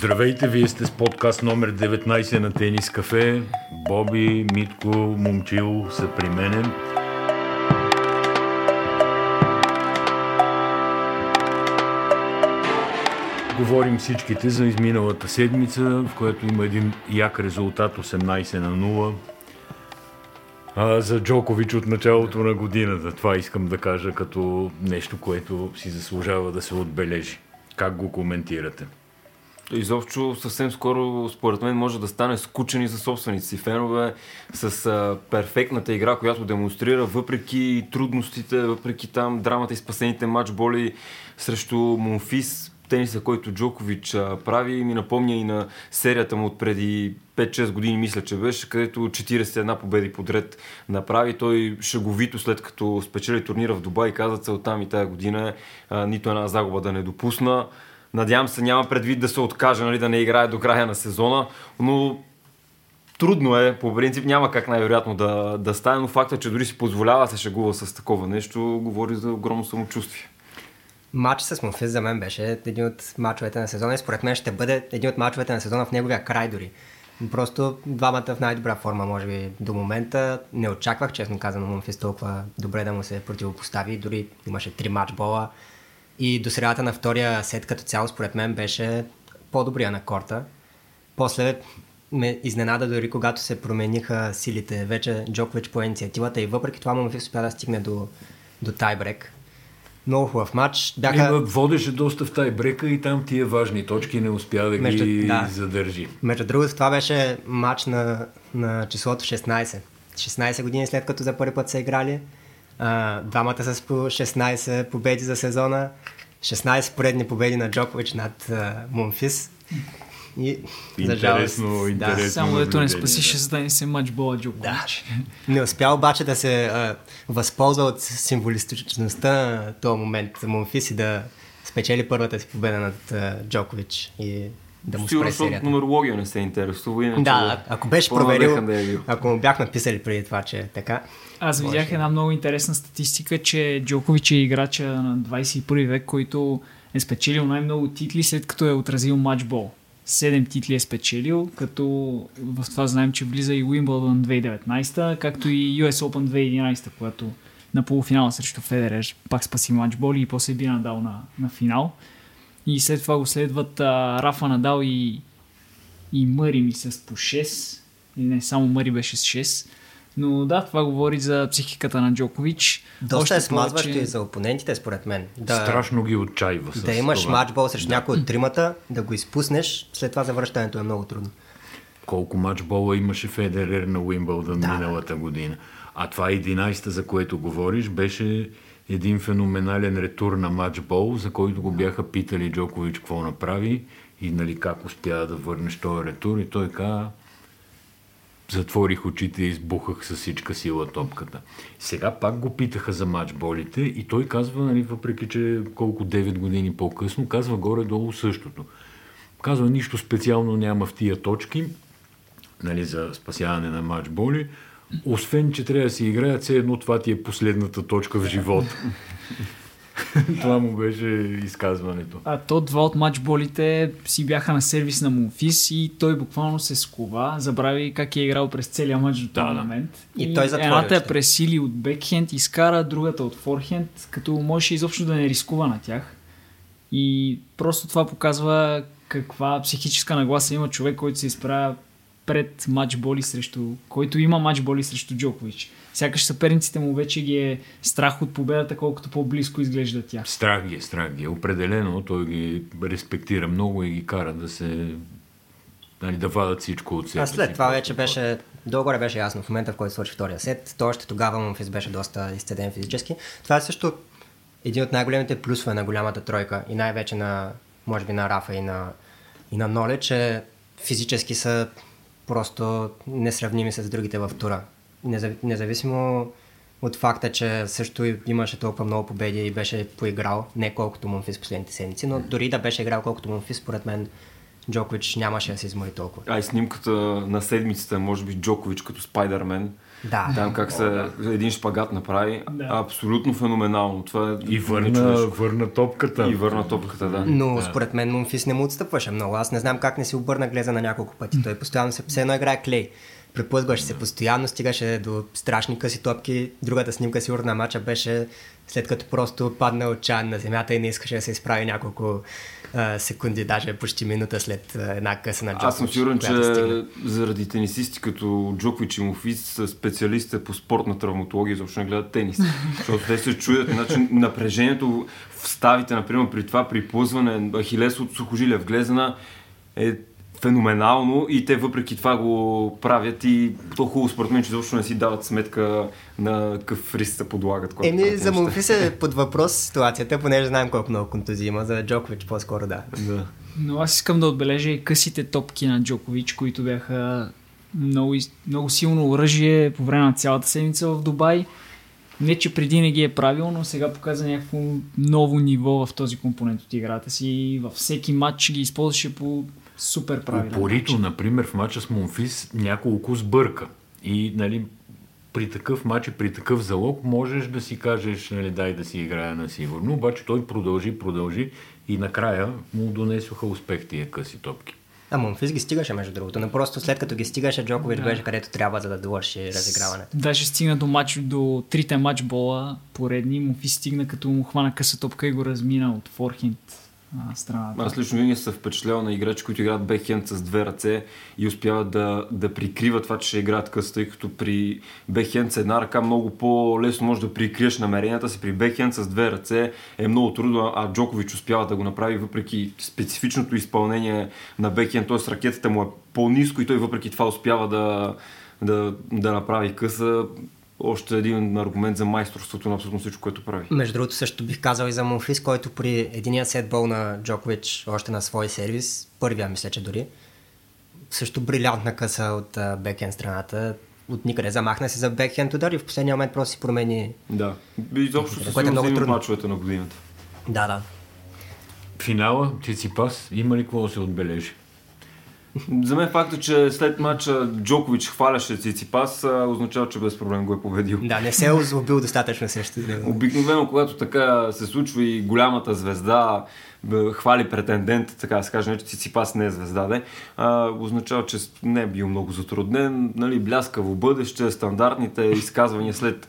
Здравейте, вие сте с подкаст номер 19 на Тенис Кафе. Боби, Митко, Момчил са при мене. Говорим всичките за изминалата седмица, в която има един як резултат 18 на 0 а, за Джокович от началото на годината. Това искам да кажа като нещо, което си заслужава да се отбележи. Как го коментирате? Изобщо съвсем скоро, според мен, може да стане скучен и за собствените си фенове с а, перфектната игра, която демонстрира, въпреки трудностите, въпреки там драмата и спасените матчболи срещу Монфис, тениса, който Джокович а, прави, ми напомня и на серията му от преди 5-6 години, мисля, че беше, където 41 победи подред направи. Той шаговито, след като спечели турнира в Дубай, каза целта ми тая година а, нито една загуба да не допусна. Надявам се, няма предвид да се откаже, нали, да не играе до края на сезона, но трудно е, по принцип няма как най-вероятно да, да стане, но факта, че дори си позволява се шегува с такова нещо, говори за огромно самочувствие. Матч с Монфис за мен беше един от мачовете на сезона и според мен ще бъде един от мачовете на сезона в неговия край дори. Просто двамата в най-добра форма, може би, до момента. Не очаквах, честно казано, Монфис толкова добре да му се противопостави. Дори имаше три матчбола. И до средата на втория сет като цяло, според мен, беше по-добрия на корта. После ме изненада дори когато се промениха силите. Вече Джокович по инициативата и въпреки това Монфис успя да стигне до, до тайбрек. Много хубав матч. Бяха... Има, водеше доста в тайбрека и там тия важни точки не успя да Между... ги да. задържи. Между другото, това беше матч на, на числото 16. 16 години след като за първи път са играли. А, двамата с по 16 победи за сезона. 16 поредни победи на Джокович над Монфис. И, интересно, за интересно. Да. Само дето не да не се матчбола Джокович. Да. Не успя обаче да се а, възползва от символистичността на този момент за Монфис и да спечели първата си победа над а, Джокович и да му Сигурно, спре серията. нумерология не се интересува. Иначе да, ако беше проверил, да е ако му бях написали преди това, че е така. Аз видях може... една много интересна статистика, че Джокович е играча на 21 век, който е спечелил най-много титли след като е отразил матчбол. 7 титли е спечелил, като в това знаем, че влиза и Уимбълдън 2019, както и US Open 2011, когато на полуфинала срещу Федерер пак спаси матчболи и после би надал на, на финал. И след това го следват а, Рафа Надал и, и Мъри ми с по 6. И не, само Мъри беше с 6. Но да, това говори за психиката на Джокович. Доста Още е смазващо повече... и за опонентите, според мен. Да, Страшно ги отчаива. Да имаш това. матчбол срещу да. някой от тримата, да го изпуснеш, след това завръщането е много трудно. Колко матчбола имаше Федерер на Уимбълдън да. миналата година. А това 11-та, за което говориш, беше един феноменален ретур на матчбол, за който го бяха питали Джокович какво направи и нали, как успя да върнеш този ретур и той каза затворих очите и избухах с всичка сила топката. Сега пак го питаха за матчболите и той казва, нали, въпреки че колко 9 години по-късно, казва горе-долу същото. Казва, нищо специално няма в тия точки, нали, за спасяване на матчболи, освен, че трябва да си играят, все едно това ти е последната точка в живота. Това му беше изказването. А то два от матчболите си бяха на сервис на Монфис и той буквално се скова, забрави как е играл през целия матч до този да, момент. И, и той затвори Едната е пресили от бекхенд, изкара другата от форхенд, като можеше изобщо да не рискува на тях. И просто това показва каква психическа нагласа има човек, който се изправя пред матчболи срещу, който има матчболи срещу Джокович. Сякаш съперниците му вече ги е страх от победата, колкото по-близко изглежда тя. Страх ги е, страх ги е. Определено той ги респектира много и ги кара да се нали, да вадат всичко от себе А след това вече беше, долу беше ясно в момента, в който свърши втория сет. Той още тогава Мумфис беше доста изцеден физически. Това е също един от най-големите плюсове на голямата тройка и най-вече на, може би, на Рафа и на, и на Ноле, че физически са просто несравними с другите в тура. Независимо от факта, че също имаше толкова много победи и беше поиграл, не колкото Монфис последните седмици, но дори да беше играл колкото Монфис, според мен Джокович нямаше да се измори толкова. А и снимката на седмицата, може би Джокович като Спайдермен. Да. Там как се един шпагат направи. Да. Абсолютно феноменално. Това е И върна, върна топката. И върна топката, да. Но да. според мен Мумфис не му отстъпваше много. Аз не знам как не си обърна глеза на няколко пъти. Той постоянно се, все едно играе клей. Препъзгваше се постоянно, стигаше до страшни къси топки. Другата снимка сигурно на матча беше след като просто падна отчаян на земята и не искаше да се изправи няколко а, секунди, даже почти минута след а, една къса на Джокович. Аз съм сигурен, че стигна. заради тенисисти като Джокович и Мофис са специалистите по спортна травматология, защото не гледат тенис. Защото те се чуят, значи напрежението в ставите, например, при това, при плъзване, ахилес от сухожилия в глезена е феноменално и те въпреки това го правят и то хубаво според мен, че изобщо не си дават сметка на какъв риск се подлагат. Еми, за неща. Мумфис е под въпрос ситуацията, понеже знаем колко много контузии има. За Джокович по-скоро да. Да. Но аз искам да отбележа и късите топки на Джокович, които бяха много, много силно оръжие по време на цялата седмица в Дубай. Не, че преди не ги е правил, но сега показа някакво ново ниво в този компонент от играта си и във всеки матч ги използваше по супер правилен Упорито, начин. например, в матча с Монфис няколко сбърка. И нали, при такъв матч и при такъв залог можеш да си кажеш, нали, дай да си играя на сигурно, обаче той продължи, продължи и накрая му донесоха успех тия къси топки. А Мумфис ги стигаше, между другото. Но просто след като ги стигаше, Джокович Да. беше където трябва, за да довърши разиграването. Даже стигна до, матч, до трите матчбола поредни. Му стигна като му хвана къса топка и го размина от форхенд а, страната. Аз лично винаги се впечатлявал на играчи, които играят бекхенд с две ръце и успяват да, да прикриват това, че ще играят къс, тъй като при бекхенд с една ръка много по-лесно можеш да прикриеш намеренията си. При бекхенд с две ръце е много трудно, а Джокович успява да го направи въпреки специфичното изпълнение на бекхенд, т.е. ракетата му е по-низко и той въпреки това успява да, да, да направи къса. Още един аргумент за майсторството на абсолютно всичко, което прави. Между другото също бих казал и за Мумфис, който при единия сетбол на Джокович, още на свой сервис, първия мисля, че дори, също брилянтна къса от а, бекхенд страната. От никъде замахна се за бекхенд удар и в последния момент просто си промени. Да. Изобщо Което е много трудно. мачовете на годината. Да, да. Финала, Циципас, има ли какво да се отбележи? За мен факта, че след мача Джокович хваляше Циципас, означава, че без проблем го е победил. Да, не се е озлобил достатъчно срещу него. Обикновено, когато така се случва и голямата звезда хвали претендент, така да се каже, не че Циципас не е звезда, де, а, означава, че не е бил много затруднен, нали, бляскаво бъдеще, стандартните изказвания след,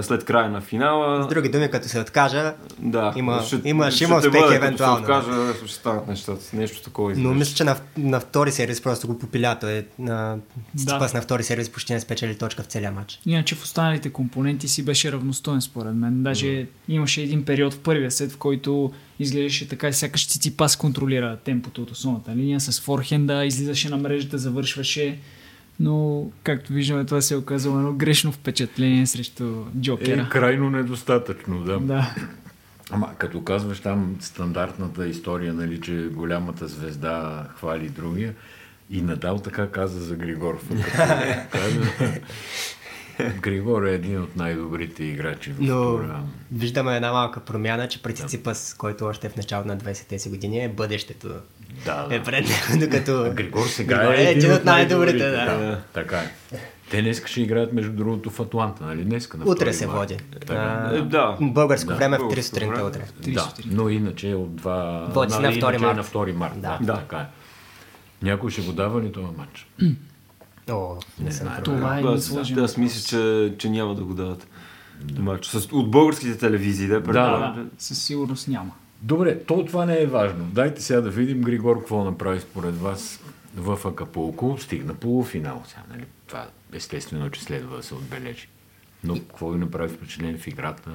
след края на финала. С други думи, като се откажа, Да, Има- има- ще има те успехи бъде, евентуално, Като се откажа, ще станат нещата. Нещо такова но изглежда. мисля, че на, на втори сервис просто го попиля. Той е на, Да. на втори сервис почти не спечели точка в целия матч. Иначе в останалите компоненти си беше равностоен според мен. Даже имаше един период в първия сет, в който изглеждаше така, сякаш Циципас контролира темпото от основната линия. С форхенда излизаше на мрежата, завършваше. Но, както виждаме, това се е оказало едно грешно впечатление срещу Джокера. Е, крайно недостатъчно, да. Да. Ама като казваш там стандартната история, нали, че голямата звезда хвали другия, и Надал така каза за Григоров. Каза, Григор е един от най-добрите играчи в Но виждаме една малка промяна, че при Циципас, който още е в началото на 20-те си години, е бъдещето. Да, да. Е пред него, докато... Григор сега Григор е един от най-добрите. да. да. Така е. Те днес ще играят между другото в Атланта, нали? Днеска на Утре се води. Така. А, Е, да. Българско Да, време в 3 българско сутринта утре. Да, но иначе е от два... Води се нали, на 2 иначе е март. на 2 март. Да, Да. да. така е. Някой ще го дава ли този матч? О, не пробвал. Това е несложен аз мисля, че, че няма да го дадат. Матч. С, от българските телевизии, да, Да. Да, със сигурност няма. Добре, то това не е важно. Дайте сега да видим Григор какво направи според вас в Акапулко. Стигна полуфинал сега, нали? Това естествено, че следва да се отбележи. Но какво ви направи впечатление в играта?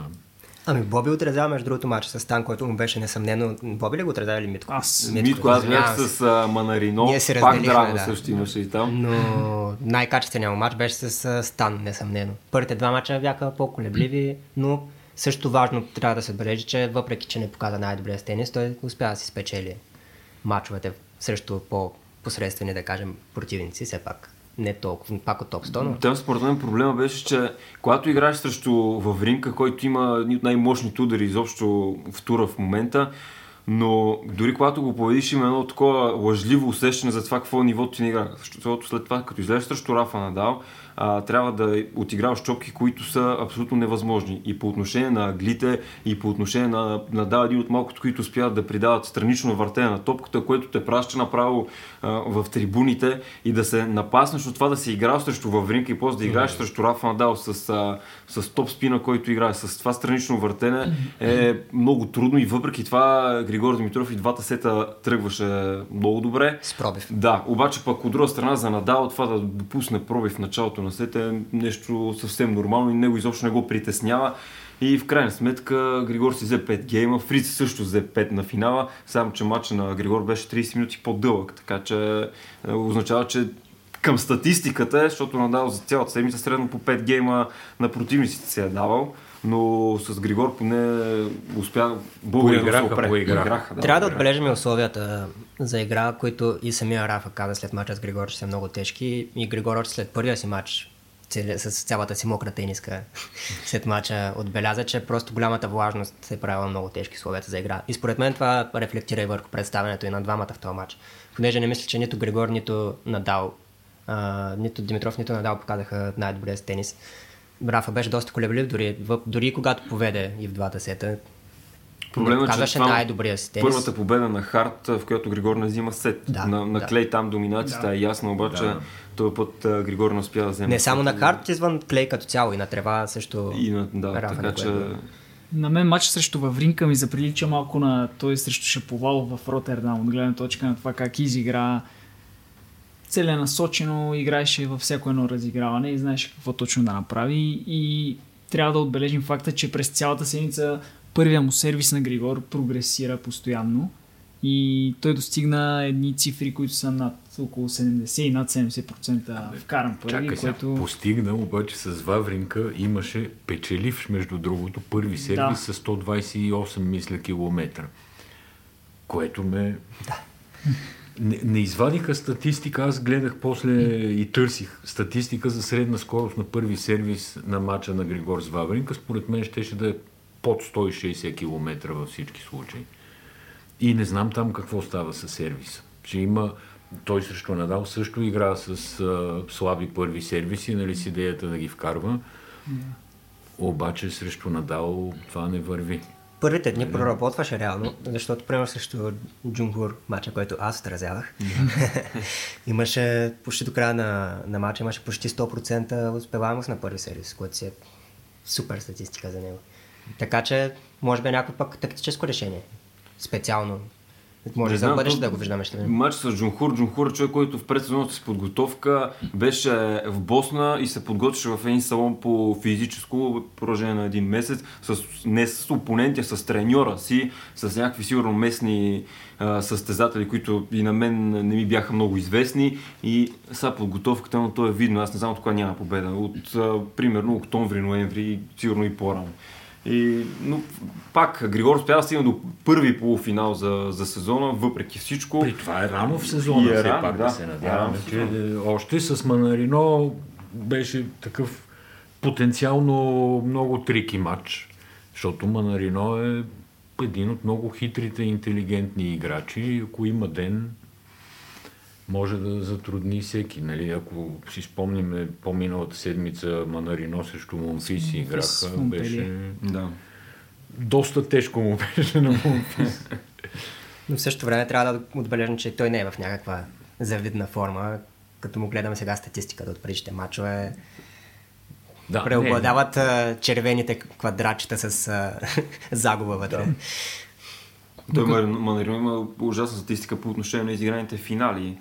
Ами Боби отразява между другото матч с Стан, който му беше несъмнено. Боби ли го отразява или Митко? Аз. Митко, аз бях с а, Манарино, Ние се пак драма да. също имаше и там. Но най-качественият му матч беше с а, Стан, несъмнено. Първите два мача бяха по-колебливи, но също важно трябва да се отбележи, че въпреки, че не показа най-добрия с тенис, той успя да си спечели мачовете срещу по-посредствени, да кажем, противници, все пак. Не толкова, пак от топ 100, но Там според мен проблема беше, че когато играеш срещу Вавринка, който има едни от най-мощните удари изобщо в тура в момента, но дори когато го победиш, има едно такова лъжливо усещане за това какво е нивото ти на игра. Защото след това, като излезеш срещу Рафа Надал, а, трябва да отиграваш чопки, които са абсолютно невъзможни. И по отношение на аглите, и по отношение на Надал, един от малкото, които успяват да придават странично въртене на топката, което те праща направо а, в трибуните и да се напаснеш от това да си играл срещу Вавринка и после да играеш mm-hmm. срещу Рафа Надал с, а, с топ спина, който играе. С това странично въртене е много трудно и въпреки това Григор Димитров и двата сета тръгваше много добре. С пробив. Да, обаче пък от друга страна за Надал това да допусне пробив в началото на сета е нещо съвсем нормално и него изобщо не го притеснява. И в крайна сметка Григор си взе 5 гейма, Фриц също взе 5 на финала, само че матча на Григор беше 30 минути по-дълъг, така че е, означава, че към статистиката е, защото Надал за цялата седмица средно по 5 гейма на противниците се е давал но с Григор поне успя българите да се опре. Поиграха, да, Трябва да отбележим условията за игра, които и самия Рафа каза след мача с Григор, че са много тежки и Григор още след първия си матч с цялата си мокра тениска след мача отбеляза, че просто голямата влажност е правила много тежки условията за игра. И според мен това рефлектира и върху представянето и на двамата в този матч. Понеже не мисля, че нито Григор, нито Надал, а, нито Димитров, нито Надал показаха най-добрия с тенис. Рафа беше доста колеблив, дори, дори когато поведе и в двата сета. Проблемът е, че това най-добрия си тенис. Първата победа на Харт, в която Григор не взима сет. Да, на, на да. Клей там доминацията да. е ясна, обаче да. този път Григор не успя да вземе. Не само на Харт, извън Клей като цяло и на трева също. И на, да, Рафа така че... На мен матч срещу Вавринка ми заприлича малко на той срещу Шаповалов в Роттердам, от гледна точка на това как изигра целенасочено играеше във всяко едно разиграване и знаеше какво точно да направи и трябва да отбележим факта, че през цялата седмица първия му сервис на Григор прогресира постоянно и той достигна едни цифри, които са над около 70 и над 70% вкаран първи. Чакай което... постигна, обаче с Вавринка имаше печеливш, между другото, първи сервис да. с 128 мисля километра, което ме... Да не, не извадиха статистика, аз гледах после и търсих статистика за средна скорост на първи сервис на мача на Григор с Вавринка. Според мен щеше да е под 160 км във всички случаи. И не знам там какво става с сервиса. Че има той срещу Надал също игра с а, слаби първи сервиси, нали с идеята да ги вкарва. Обаче срещу Надал това не върви първите дни проработваше реално, защото, примерно, срещу Джунгур, мача, който аз отразявах, имаше почти до края на, на мача, имаше почти 100% успеваемост на първи сервис, което си е супер статистика за него. Така че, може би е някакво пък тактическо решение. Специално може за бъдеще да го виждаме. Ще Матч с Джунхур. Джунхур е човек, който в предсезонната си подготовка беше в Босна и се подготвяше в един салон по физическо продължение на един месец, с, не с опоненти, а с треньора си, с някакви сигурно местни а, състезатели, които и на мен не ми бяха много известни. И сега подготовката, но то е видно. Аз не знам от кога няма победа. От а, примерно октомври, ноември, сигурно и по-рано. И, но пак, Григор успя да стигне до първи полуфинал за, за сезона, въпреки всичко. При това е рано в сезона, е все рано, пак да, да се надяваме, че е, още с Манарино беше такъв потенциално много трики матч, защото Манарино е един от много хитрите интелигентни играчи. Ако има ден, може да затрудни всеки. Нали? Ако си спомним по-миналата седмица Манарино срещу Монфис играха, беше... Да. Доста тежко му беше на Монфис. Но в същото време трябва да отбележим, че той не е в някаква завидна форма. Като му гледаме сега статистиката от предишните мачове, да, преобладават не. червените квадратчета с загуба вътре. Да. Той Манарино има ужасна статистика по отношение на изиграните финали.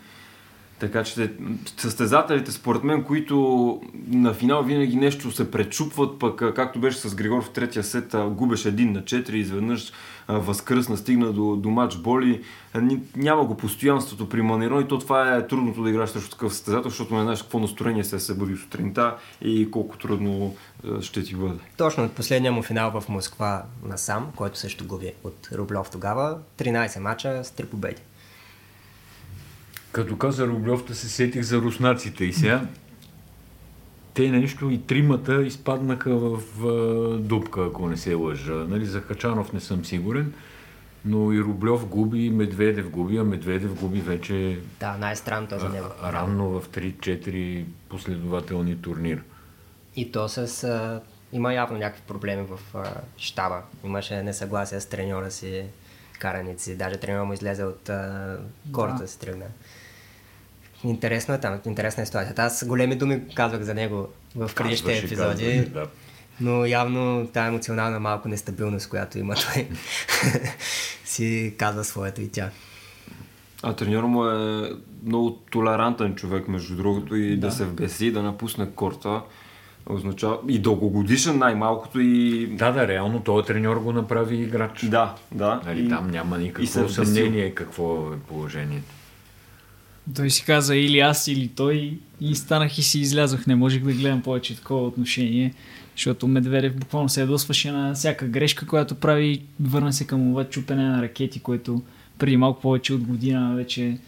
Така че състезателите, според мен, които на финал винаги нещо се пречупват, пък както беше с Григор в третия сет, губеше един на 4, изведнъж възкръсна, стигна до, до матч боли. Няма го постоянството при Манеро и то това е трудното да играш срещу такъв състезател, защото не знаеш какво настроение се се бъди сутринта и колко трудно ще ти бъде. Точно от последния му финал в Москва насам, който също губи от Рублев тогава, 13 мача с 3 победи. Като каза Рублевта се сетих за руснаците и сега те нещо и тримата изпаднаха в, в дупка, ако не се лъжа. Нали, за Хачанов не съм сигурен. но и Рублев губи, и Медведев губи, а Медведев губи вече Да, най-странното е за него. а, ранно в 3-4 последователни турнира. И то с... А, има явно някакви проблеми в а, щаба. Имаше несъгласие с треньора си, караници. Даже треньора му излезе от а, кората Да. си тръгна. Интересно е там, интересна е ситуацията. Аз големи думи казвах за него в предишните епизоди, казваше, да. но явно тази емоционална малко нестабилност, която има той, си казва своето и тя. А треньор му е много толерантен човек, между другото, и да, да се вбеси, да напусне корта. Означава и дългогодишен най-малкото и... Да, да, реално този треньор го направи играч. Да, да. Нали, и... там няма никакво съмнение какво е положението. Той си каза или аз, или той и станах и си излязох. Не можех да гледам повече такова отношение, защото Медведев буквално се ядосваше на всяка грешка, която прави. Върна се към това чупене на ракети, което преди малко повече от година вече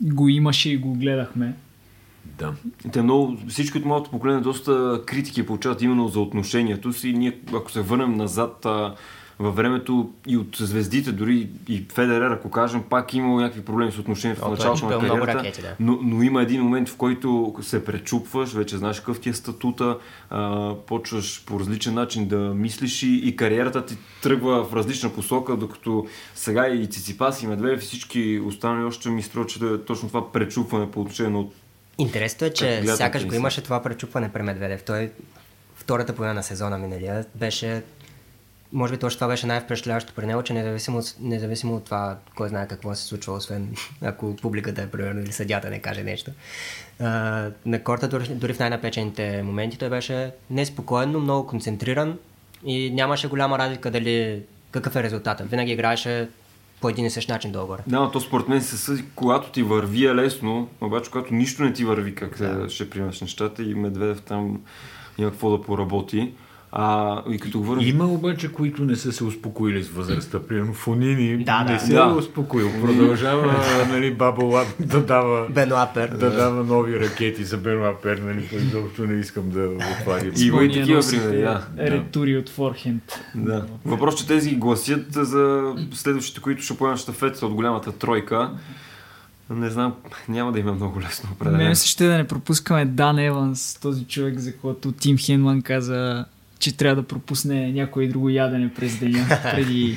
го имаше и го гледахме. Да. Те много, всички от моето поколение доста критики получават именно за отношението си. Ние, ако се върнем назад във времето и от звездите, дори и Федерер, ако кажем, пак имало някакви проблеми с отношението в е началото на кариерата. ракети, да. но, но има един момент, в който се пречупваш, вече знаеш какъв ти е статута, а, почваш по различен начин да мислиш и, и кариерата ти тръгва в различна посока, докато сега и Циципас и Медведев и всички останали още ми струва, че да е точно това пречупване по отношение на Интересното е, че сякаш го имаше това пречупване при Медведев. Той втората половина на сезона миналия беше може би точно това беше най-впечатляващо при него, че независимо, независимо от това, кой знае какво се случва, освен ако публиката е примерно или съдята не каже нещо. А, на корта дори, дори в най-напечените моменти той беше неспокоен, но много концентриран и нямаше голяма разлика дали какъв е резултатът. Винаги играеше по един и същ начин долу-горе. Да, но то според мен се съди, когато ти върви е лесно, обаче когато нищо не ти върви, как да. ще приемаш нещата и Медведев там има какво да поработи. А, и като говорим... Има обаче, които не са се успокоили с възрастта. Примерно Фонини Да, не да. се Да. е успокоил. Продължава нали, Баба Лаб да дава, Бенуапер. да дава нови ракети за Бенуа Пер. Нали, изобщо не искам да отваря. И- Има Спомня, такива примери, да. Ретури от форхенд. Да. Въпрос, че тези гласят за следващите, които ще поемат щафетата от голямата тройка. Не знам, няма да има много лесно определено. Мен се ще да не пропускаме Дан Еванс, този човек, за който Тим Хенман каза, че трябва да пропусне някое друго ядене през деня, преди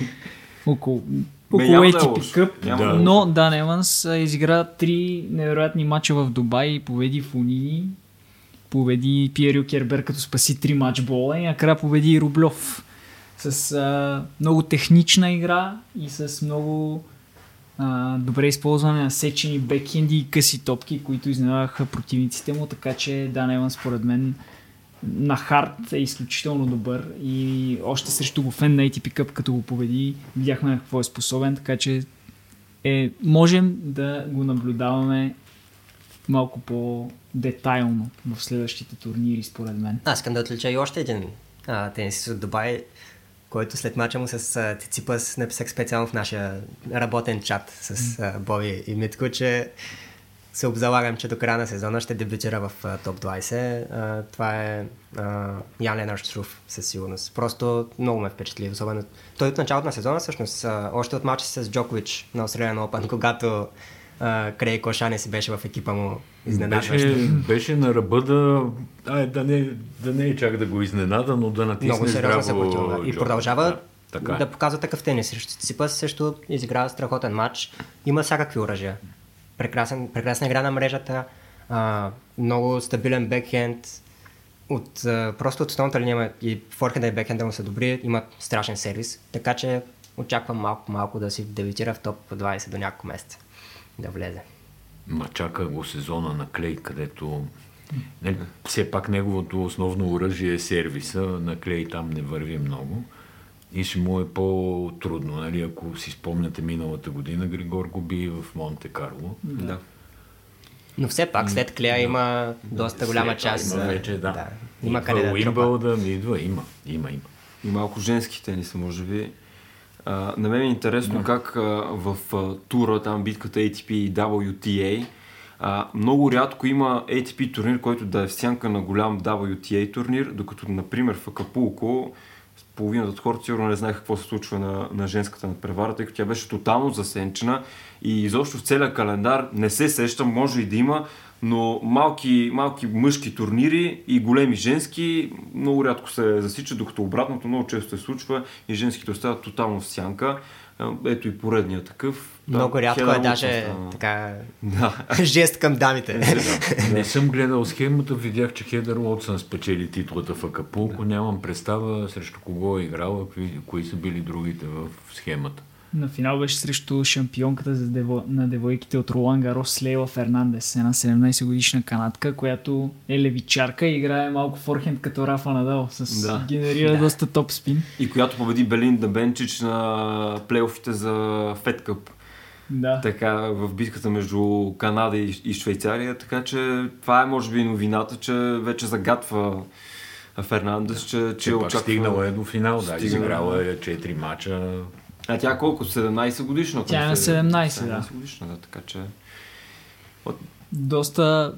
около, около е ATP. Cup. Да е Но Дан Еванс изигра три невероятни мача в Дубай, победи Фунини, победи Пиер Кербер като спаси три матчбола и накрая победи и Рублев с а, много технична игра и с много а, добре използване на сечени бекхенди и къси топки, които изненадаха противниците му, така че Дан Еван според мен на хард е изключително добър и още срещу Гофен на ATP Cup, като го победи, видяхме какво е способен, така че е, можем да го наблюдаваме малко по-детайлно в следващите турнири, според мен. Аз искам да отлича и още един а, тенисист от Дубай, който след мача му с а, написах специално в нашия работен чат с а, Боби и Митко, че се обзалагам, че до края на сезона ще дебютира в а, топ 20. А, това е а, Ян Ленар Штруф със сигурност. Просто много ме впечатли. Особено той от началото на сезона, всъщност, а, още от мача с Джокович на Australian Open, когато Крей Кошане си беше в екипа му изненадващо. Беше, беше на ръба да, ай, да, не, да не е чак да го изненада, но да натисне Много сериозно се противува. И продължава Да, така е. да показва такъв тенис. Срещу също изигра страхотен матч. Има всякакви оръжия. Прекрасен, прекрасна игра на мрежата, а, много стабилен бекхенд. От, а, просто от основната линия и форхенда и бекхенда му са добри, имат страшен сервис. Така че очаквам малко, малко да си дебютира в топ 20 до няколко месеца. Да влезе. Ма чака го сезона на Клей, където не, все пак неговото основно оръжие е сервиса. На Клей там не върви много. И ще му е по-трудно. Нали? Ако си спомняте миналата година, Григор го би в Монте Карло. Да. Но все пак след Клея има доста голяма След част. Има вече, да. да. Има идва къде да трупа. Уимбълдън, идва, има, има, има. И малко женски тениса, може би. А, на мен е интересно как а, в а, тура, там битката ATP и WTA, а, много рядко има ATP турнир, който да е в сянка на голям WTA турнир, докато, например, в Акапулко половината от хората сигурно не знаеха какво се случва на, на женската надпревара, тъй като тя беше тотално засенчена и изобщо в целия календар не се сещам, може и да има, но малки, малки мъжки турнири и големи женски много рядко се засичат, докато обратното много често се случва и женските остават тотално в сянка. Ето и поредния такъв. Много рядко е даже така Да. жест към дамите. Не съм гледал схемата, видях, че Хедър Уотсън спечели титлата в Акапулко. Нямам представа срещу кого е играла, кои, кои са били другите в схемата. На финал беше срещу шампионката за дево... на девойките от Ролан Гарос Лейла Фернандес, една 17 годишна канадка, която е левичарка и играе малко форхенд като Рафа Надал. С... Да. Генерира Да. доста топ спин. И която победи Белинда Бенчич на плейофите за Фед Къп. Да. Така, в битката между Канада и, и Швейцария, така че това е може би новината, че вече загатва Фернандес, че, че Че пак очаква... стигнала е до финал, да, Стигнала. изиграла е 4 мача. А тя колко? 17 годишна? Тя е на се- 17, да. 17 годишна, да, така че... доста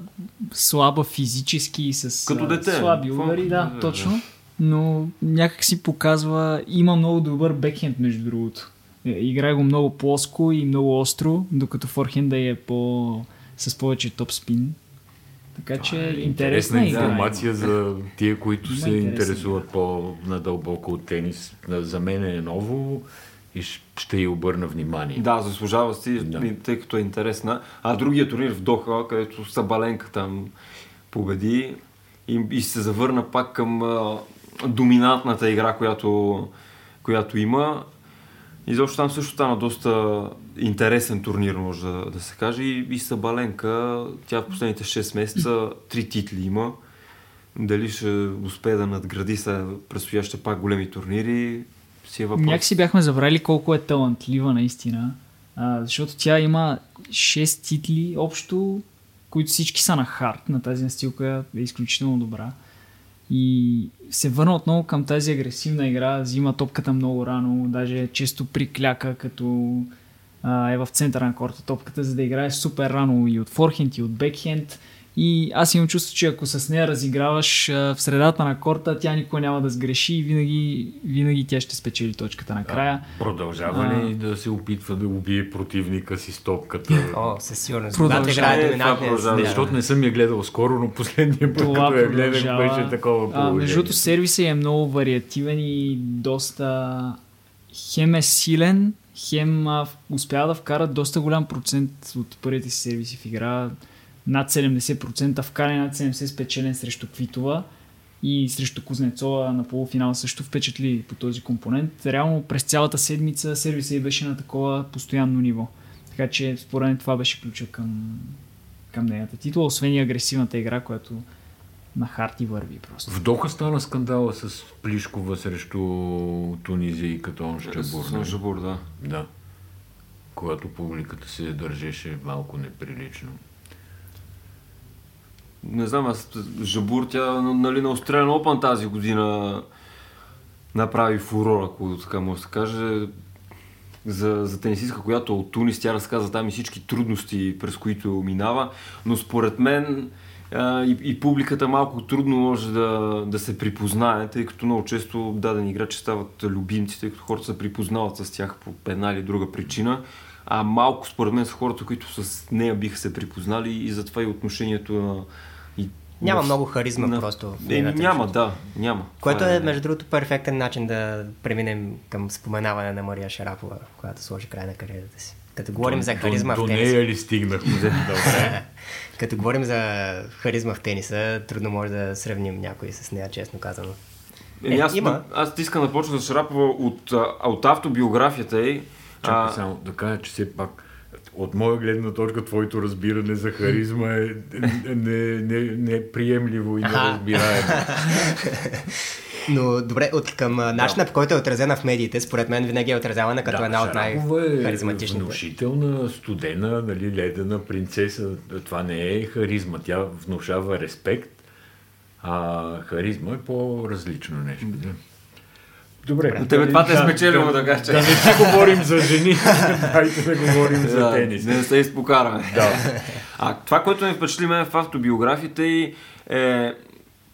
слаба физически и с Като дете. слаби удари, да, Да, да, точно. Но някак си показва, има много добър бекхенд между другото. Е, Играе го много плоско и много остро, докато форхенда е по, с повече топ спин. Така че Това е интересна игра. информация за тия, които се интересна интересуват по-надълбоко от тенис. За мен е ново и ще й обърна внимание. Да, заслужава си, Да. тъй като е интересна. А другия турнир в Доха, където Сабаленка там победи и, и се завърна пак към а, доминантната игра, която, която има. И защо там също стана доста интересен турнир, може да, да се каже. И, и Сабаленка, тя в последните 6 месеца три титли има. Дали ще успее да надгради са предстоящите пак големи турнири, си е въпрос. Някакси бяхме забрали колко е талантлива наистина. А, защото тя има 6 титли общо, които всички са на хард, на тази настилка е изключително добра. И се върна отново към тази агресивна игра, взима топката много рано, даже често прикляка, като а, е в центъра на корта топката, за да играе супер рано и от форхенд, и от бекхенд. И аз имам чувство, че ако с нея разиграваш а, в средата на корта, тя никога няма да сгреши и винаги, винаги тя ще спечели точката накрая. Продължава А. ли да се опитва да убие противника си с топката? О, със сигурност. Продължава. Това продължава. да. Защото не съм я гледал скоро, но последния път, Това като я гледах, продължава. беше такова А, положение. между другото, сервиса е много вариативен и доста хем е силен, хем а, успява да вкара доста голям процент от първите си сервиси в игра. Над 70% вкаране, над 70% спечелен срещу Квитова и срещу Кузнецова на полуфинал също впечатли по този компонент. Реално през цялата седмица сервиса й беше на такова постоянно ниво. Така че според мен това беше ключа към, към нейната титла, освен и агресивната игра, която на харти върви просто. В Доха стана скандала с Плишкова срещу Тунизия и Катон Щабур. С Жабур, да. Да. Когато публиката се държеше малко неприлично. Не знам, аз Жабур, тя нали, на Australian Open тази година направи фурор, ако така може да се каже. За, за тенисистка, която е от Тунис, тя разказа там и всички трудности, през които минава, но според мен а, и, и публиката малко трудно може да, да се припознае, тъй като много често дадени играчи стават любимци, тъй като хората се припознават с тях по една или друга причина, а малко според мен са хората, които с нея биха се припознали и затова и отношението на... Няма в- много харизма на- просто в Е, няма, да, няма. Което Това е, между другото, перфектен начин да преминем към споменаване на Мария Шарапова, която сложи край на кариерата си. Като говорим за харизма до, в до тениса, нея ли стигнахме? Добре. като говорим за харизма в тениса, трудно може да сравним някой с нея, честно казано. Е, аз, има. аз искам да почна с Шарапова от, от автобиографията й. Чакай А, само да кажа, че все пак от моя гледна точка твоето разбиране за харизма е неприемливо не, не, неприемливо и неразбираемо. Но добре, от към начина по който е отразена в медиите, според мен винаги е отразявана като една от е най-харизматичните. внушителна, студена, нали, ледена принцеса. Това не е харизма. Тя внушава респект, а харизма е по-различно нещо. Да. Добре. Тебе това те е спечелило, така че. Да не си говорим за жени, дайте да говорим за Да, тенис. не се изпокараме. Да. А това, което ме впечатли мен в автобиографията и е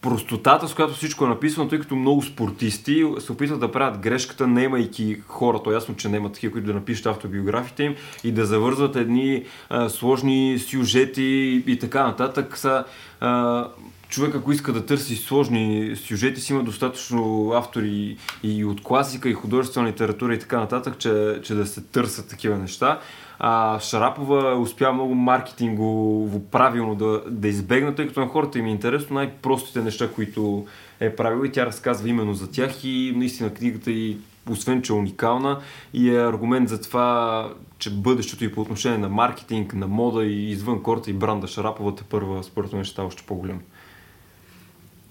простотата, с която всичко е написано, тъй като много спортисти се опитват да правят грешката, наемайки хора, то е ясно, че няма такива, които да напишат автобиографите им и да завързват едни а, сложни сюжети и, и така нататък. Са, а, човек, ако иска да търси сложни сюжети, си има достатъчно автори и от класика, и художествена литература и така нататък, че, че да се търсят такива неща. А Шарапова успя много маркетингово правилно да, да избегне, тъй като на хората им е интересно най-простите неща, които е правил и тя разказва именно за тях и наистина книгата и освен, че е уникална и е аргумент за това, че бъдещето и по отношение на маркетинг, на мода и извън корта и бранда Шарапова те първа, според мен, ще още по-голям.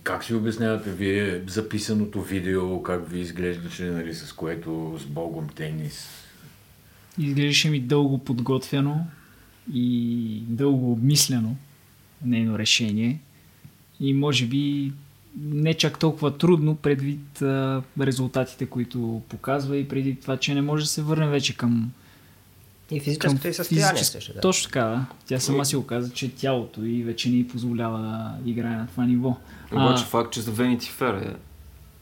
Как си обяснявате вие записаното видео, как ви изглеждаше, нали, с което с Богом тенис? Изглеждаше ми дълго подготвено и дълго обмислено нейно решение и може би не чак толкова трудно предвид а, резултатите, които показва и преди това, че не може да се върне вече към и физическото и състояние физическо- също, да. Точно така, да. Тя сама си го каза, че тялото и вече не й позволява да играе на това ниво. Обаче факт, че за Vanity Fair е,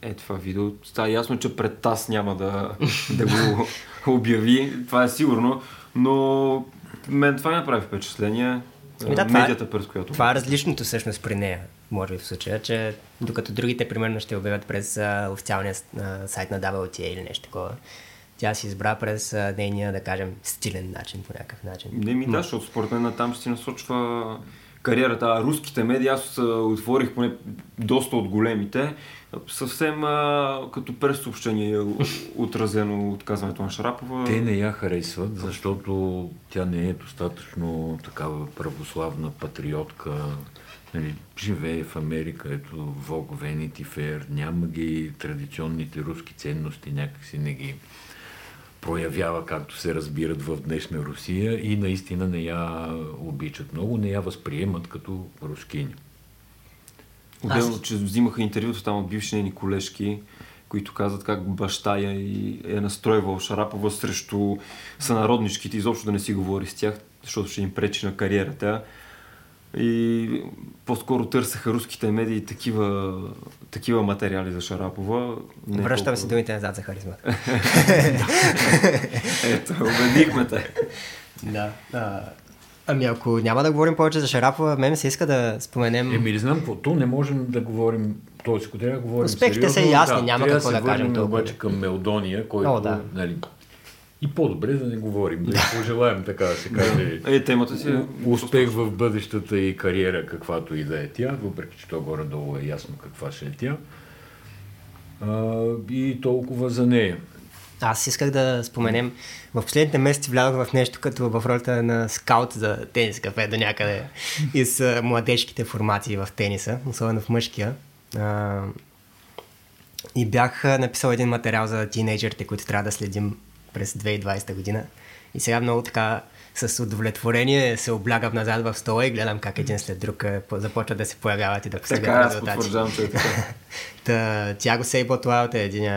е това видео, става ясно, че пред таз няма да, да го обяви, това е сигурно, но мен това ми направи впечатление. Ами да, е- медията, през която... Това е различното всъщност при нея, може би в случая, че докато другите примерно ще обявят през а, официалния а, сайт на WTA или нещо такова, тя си избра през а, нейния, да кажем, стилен начин, по някакъв начин. Не ми да, защото според мен там ще си насочва кариерата. А руските медии, аз отворих поне доста от големите, съвсем а, като пресъобщение е отразено отказването на Шарапова. Те не я харесват, защото тя не е достатъчно такава православна патриотка. Нали, живее в Америка, ето Vogue, Vanity Fair, няма ги традиционните руски ценности, някакси не ги проявява както се разбират в днешна Русия и наистина не я обичат много, не я възприемат като рускиня. Отделно, че взимаха интервюто там от бивши нейни колежки, които казват как баща я е настройвал Шарапова срещу сънародничките, изобщо да не си говори с тях, защото ще им пречи на кариерата. И по-скоро търсеха руските медии такива, такива материали за Шарапова. Не Връщам се толкова- думите назад за харизмата. Ето, убедихме те. да. А, ами ако няма да говорим повече за Шарапова, мен се иска да споменем... Еми, не знам. То не можем да говорим, т.е. ако трябва да говорим Успехите са сериозно, ясни, да, няма трябва какво се да кажем върнем толкова. обаче към Мелдония, който, О, да. нали, и по-добре да не говорим, да пожелаем, така да се каже, Е, темата си е... успех в бъдещата и кариера, каквато и да е тя, въпреки че то горе-долу е ясно каква ще е тя. А, и толкова за нея. Аз исках да споменем, в последните месеци влязох в нещо като в ролята на скаут за тенис кафе до някъде и с младежките формации в тениса, особено в мъжкия. А, и бях написал един материал за тинейджерите, които трябва да следим през 2020 година. И сега много така с удовлетворение се облягам назад в стола и гледам как един след друг по- започват да се появяват и да постигат Така, аз резултати. потвърждавам, че е така. Та, Тяго Сейбот Лаут е един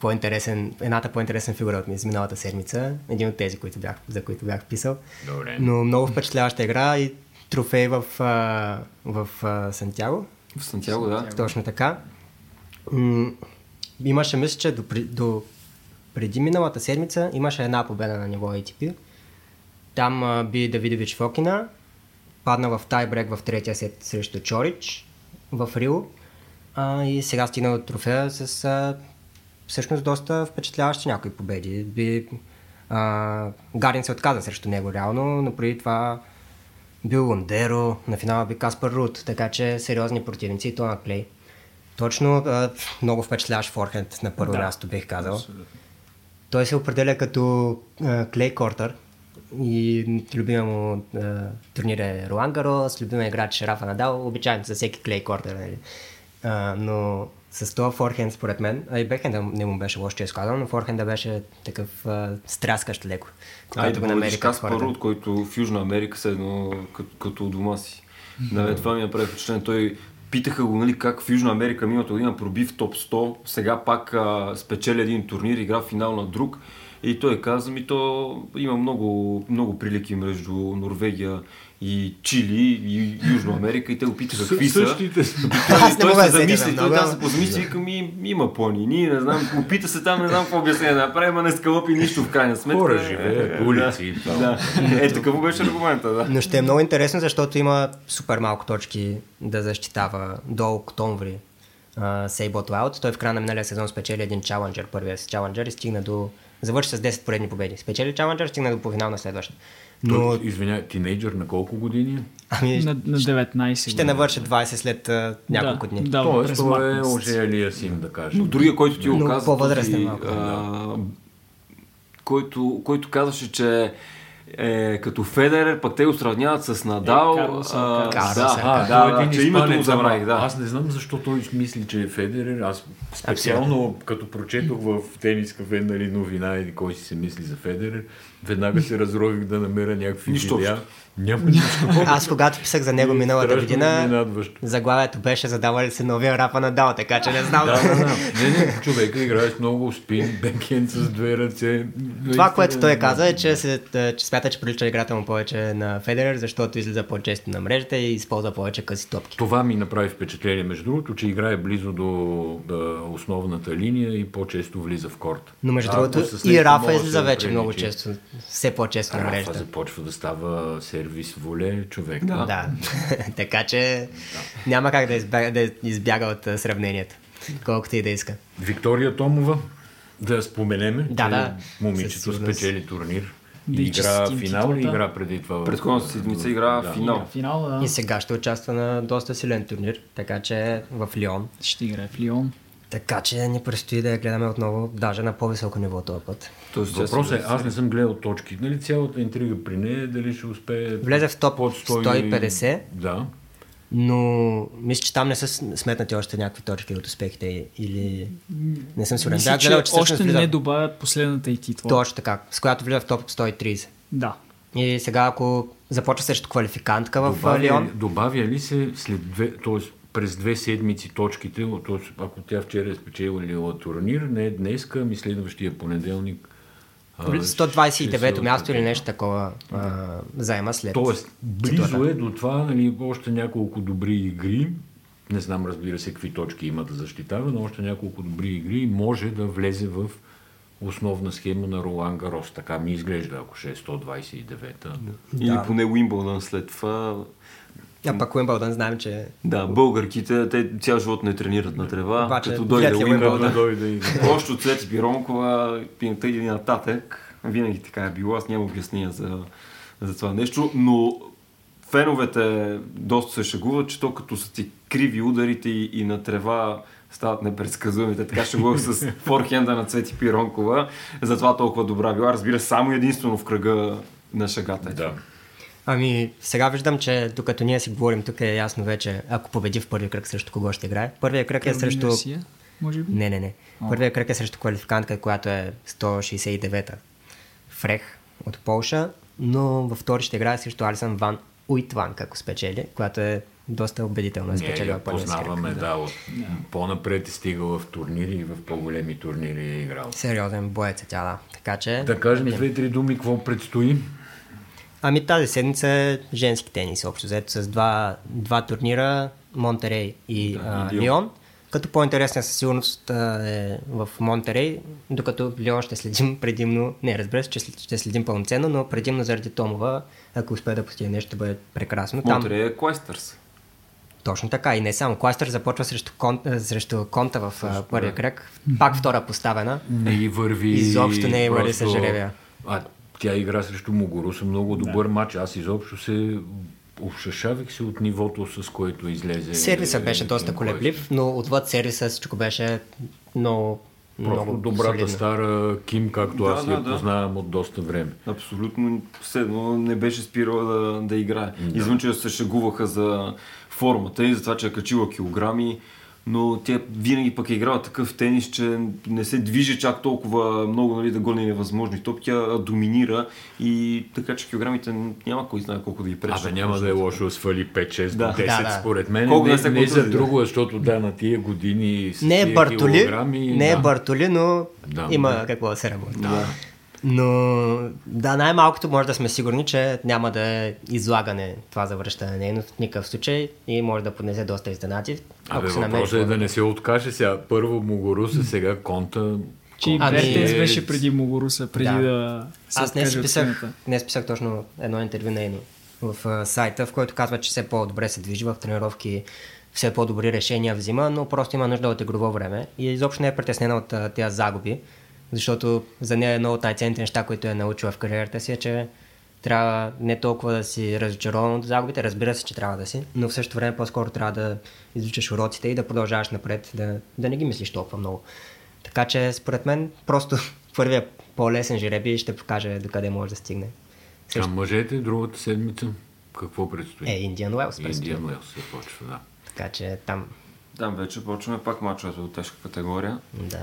по-интересен, едната по-интересна фигура от изминалата седмица, един от тези, които бях, за които бях писал. Добре. Но много впечатляваща игра и трофей в, а, в а, Сантьяго. В Сантьяго, да. Точно така. М- имаше, мисля, че до, до преди миналата седмица имаше една победа на ниво ATP. Там а, би Давидович Фокина, падна в тайбрек в третия сет срещу Чорич в Рио а, и сега стигна до трофея с а, всъщност доста впечатляващи някои победи. Би, а, Гарин се отказа срещу него реално, но преди това бил Лондеро, на финала би Каспар Рут, така че сериозни противници и то на клей. Точно а, много впечатляващ форхенд на първо Да. място бих казал. Той се определя като а, клей кортър и любимия му а, турнир е Ролан Гарос, любимия играч е Рафа Надал, обичайно за всеки клей кортър. Нали? А, но с това форхенд според мен, а и бекхенда не му беше лош, че е сказал, но форхенда беше такъв а, стряскащ леко. А, и Когато да го намери Каспар. Рут, който в Южна Америка се едно като, като у дома си. Да, това ми направи впечатление. Той питаха го, нали, как в Южна Америка миналата година проби топ 100, сега пак а, спечели един турнир, игра финал на друг. И той каза ми, то има много, много прилики между Норвегия и Чили, и Южна Америка, и те опитаха какви са. Същите са. Аз не той мога се да замисли, за той там се позамисли и вика ми, има планини, не знам, опита се там, не знам какво обяснение да направи, ма не скълъпи нищо в крайна сметка. Хора живеят, улици и това. Да, е, такъв беше аргумента, да. Но ще е много интересно, защото има супер малко точки да защитава до октомври Сейбот Лаут. Той в края на миналия сезон спечели един чаленджер, първия си чаленджер и стигна до... Завърши с 10 поредни победи. Спечели чаленджер, стигна до полуфинал на следващ. Но, Той, Извинявай, тинейджър на колко години? ами, На, на 19 ще години. навърши 20 след uh, няколко да, дни. Да, Тоест, март е месец. ожеялия син, да кажем. Но другия, който ти го каза, а, който казваше, че е като Федерер, пък те го сравняват с Надал. Е, Карлос а. Карлос да, да, да, един че името му испанец, забравих, ама да. Аз не знам защо той мисли, че е Федерер. Аз специално като прочетох в тенис кафе нали, новина или кой си се мисли за Федерер, веднага се разрових да намеря някакви Нищо видеа. общо. Няма нищо. Аз когато писах за него миналата година, заглавието беше задава ли се новия рапа на Дал, така че не знам. Да, да, да. Не, не, човека играе с много спин, бекхенд с две ръце. Това, което той каза е, че, се, е, че смята, че прилича играта му повече на Федерер, защото излиза по-често на мрежата и използва повече къси топки. Това ми направи впечатление, между другото, че играе близо до да, основната линия и по-често влиза в корт. Но между другото и Рафа излиза вече много често, все по-често на Рафа мрежата. започва да става сервис воле човек. Да. Да, така че няма как да избяга, да избяга от сравнението, колкото и да иска. Виктория Томова, да я споменеме, Да, че да. момичето спечели турнир. Да, игра финал ли титлата. игра преди това? Предходната седмица игра Да. финал. Финал, да. И сега ще участва на доста силен турнир, така че в Лион. Ще играе в Лион. Така че ни предстои да я гледаме отново, даже на по-високо ниво този път. Тоест, Въпросът е, аз не съм гледал точки. Нали, цялата интрига при нея, дали ще успее... Влезе в топ под 150. Да. Но мисля, че там не са сметнати още някакви точки от успехите или не съм сигурен. Мисля, че гледал, че още влиза- не добавят последната и титла. Точно така, с която влиза в топ 130. Да. И сега ако започва срещу квалификантка в Добавя, Лион, ли- добавя ли се след две, т.е. през две седмици точките, т.е. ако тя вчера е спечелила турнир, не днеска, ми следващия понеделник. а, ще 129-то се място или нещо такова а, заема след. Тоест, близо е до това, нали, още няколко добри игри. Не знам, разбира се, какви точки има да защитава, но още няколко добри игри може да влезе в основна схема на Ролан Гарос. Така ми изглежда, ако ще е 129-та. Или поне Уимбълдън след това. А пък Уимбълдън знаем, че Да, българките, те цял живот не тренират на трева, Обаче, като дойде Уимбълдън. Още от Цвети Пиронкова, пинта и нататък, винаги така е било, аз нямам обяснение за, за това нещо, но феновете доста се шегуват, че то като са ти криви ударите и, и на трева стават непредсказуемите. Така шегувах с форхенда на Цвети Пиронкова, затова толкова добра била. Разбира се, само единствено в кръга на шагата. е. Да. Ами, сега виждам, че докато ние си говорим, тук е ясно вече, ако победи в първи кръг, срещу кого ще играе. Първият кръг е срещу... Гарсия, може би? Не, не, не. Първият кръг е срещу квалификантка, която е 169-та. Фрех от Полша, но във втори ще играе срещу Алисън Ван Уитван, ако спечели, която е доста убедително е спечелила първия кръг. познаваме, да, от, по-напред е стигала в турнири и в по-големи турнири е играл. Сериозен боец е тя, да. Така че... Да кажем две-три думи, какво предстои. Ами тази седмица е женски тенис, общо взето, с два, два турнира, Монтерей и, Да, а, Лион. Като по-интересна със сигурност а, е в Монтерей, докато Лион ще следим предимно, не разбира се, че ще следим пълноценно, но предимно заради Томова, ако успее да постигне нещо, ще бъде прекрасно. Монтерей е Клайстърс. точно така и не само. Кластър започва срещу, кон, срещу Конта в първия кръг, пак втора поставена. Не и върви. Изобщо не й върви просто- с жребия. А тя игра срещу Могоруса много добър матч. Аз изобщо се обшашавих се от нивото, с което излезе. Сервисът беше е, доста колеблив, но отвъд сервиса всичко беше много, Просто много добрата солидно. стара Ким, както Да, аз да, я да. познавам от доста време. Абсолютно седно не беше спирала да, да играе. Да. Извън, че се шегуваха за формата и за това, че е качила килограми, но тя винаги пък е играла такъв тенис, че не се движи чак толкова много нали, да гони невъзможни топки, тя доминира и така, че килограмите няма кой знае колко да ги пречат. Абе, няма да е лошо да свали 5-6 Да. до 10, Да, да. според мен. Колко не, да се не за да. друго, защото да, на тия години с Не е тия Бартоли, килограми, не е да. Бартоли, но Да, има да. какво да се работи. Да. Но да, най-малкото може да сме сигурни, че няма да е излагане това завръщане на нейно в никакъв случай и може да поднесе доста изненади. Абе, Ако се намери въпросът е да не се откаже сега. Първо Могоруса, сега Конта. Че и Ами- Бертенс беше преди Могоруса, преди Да. да, се Аз днес откаже от писах, сцената. днес писах точно едно интервю нейно в а, сайта, в който казва, че все по-добре се движи в тренировки, все по-добри решения взима, но просто има нужда от игрово време и изобщо не е притеснена от а, тези загуби, защото за нея едно от най-ценните неща, които е научила в кариерата си е, че трябва не толкова да си разочарован от загубите, разбира се, че трябва да си, но в същото време по-скоро трябва да изучиш уроците и да продължаваш напред, да, да не ги мислиш толкова много. Така че, според мен, просто първият по-лесен жреби ще покаже докъде може да стигне. А мъжете другата седмица какво предстои? Е, Индиан Уелс предстои. Индиан Уелс се почва, да. Така че там, Там вече почваме пак мачовете от тежка категория. да.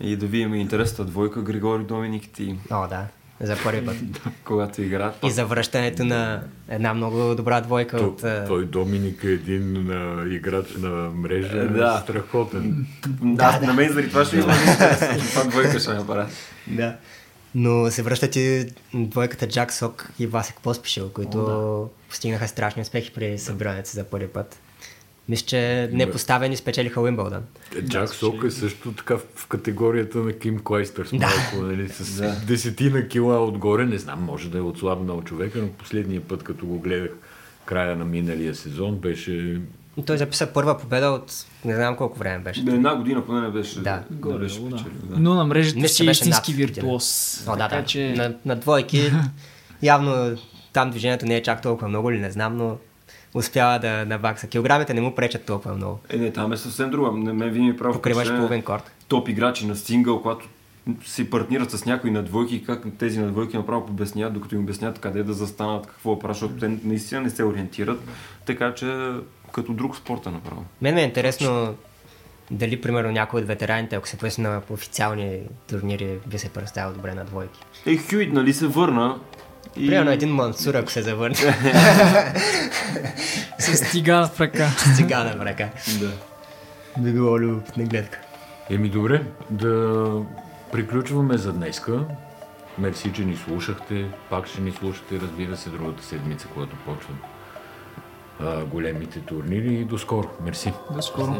И да видим интересната двойка Григори Доминик ти, О, да. За първи път. когато играят. И за връщането на една много добра двойка То, от... той Доминик е един а, играч на мрежа. Е, да. Страхотен. Да, на мен заради това ще има. Това двойка ще направя. Да. Но се връщат и двойката Джак Сок и Васик Поспишил, които постигнаха страшни успехи при събирането за първи път. Мисля, че непоставени спечелиха Уимбълдън. Джак Сок е също така в категорията на Ким Клайстърс. Да. Малко, нали, с Да. десетина кила отгоре. Не знам, може да е отслабнал човека, но последния път, като го гледах края на миналия сезон, беше... Той записа първа победа от не знам колко време беше. Да, една година поне не беше. Да. не беше Горе, да. печелил, да. Но на мрежата Мисля, си е беше истински виртуоз. О, да, така да. че На, на двойки явно там движението не е чак толкова много или не знам, но успява да навакса. Килограмите не му пречат толкова много. Е, не, там е съвсем друга. На мен винаги прави Покриваш половин корт. Топ играчи на сингъл, когато си партнират с някои на двойки как тези на двойки направо обясняват, докато им обяснят къде да застанат, какво да правят, защото те наистина не се ориентират. Така че като друг спорта направо. Мен ми е интересно дали, примерно, някой от ветераните, ако се поясни на официални турнири, би се представил добре на двойки. Е, Хюит, нали се върна? И... Примерно един Мансур, ако се завърне, с стига в ръка. цигана в ръка. Да. Би било любопитна гледка. Еми добре, да приключваме за днеска. Мерси, че ни слушахте. Пак ще ни слушате, разбира се, другата седмица, когато почват големите турнири. И до скоро. Мерси. До скоро.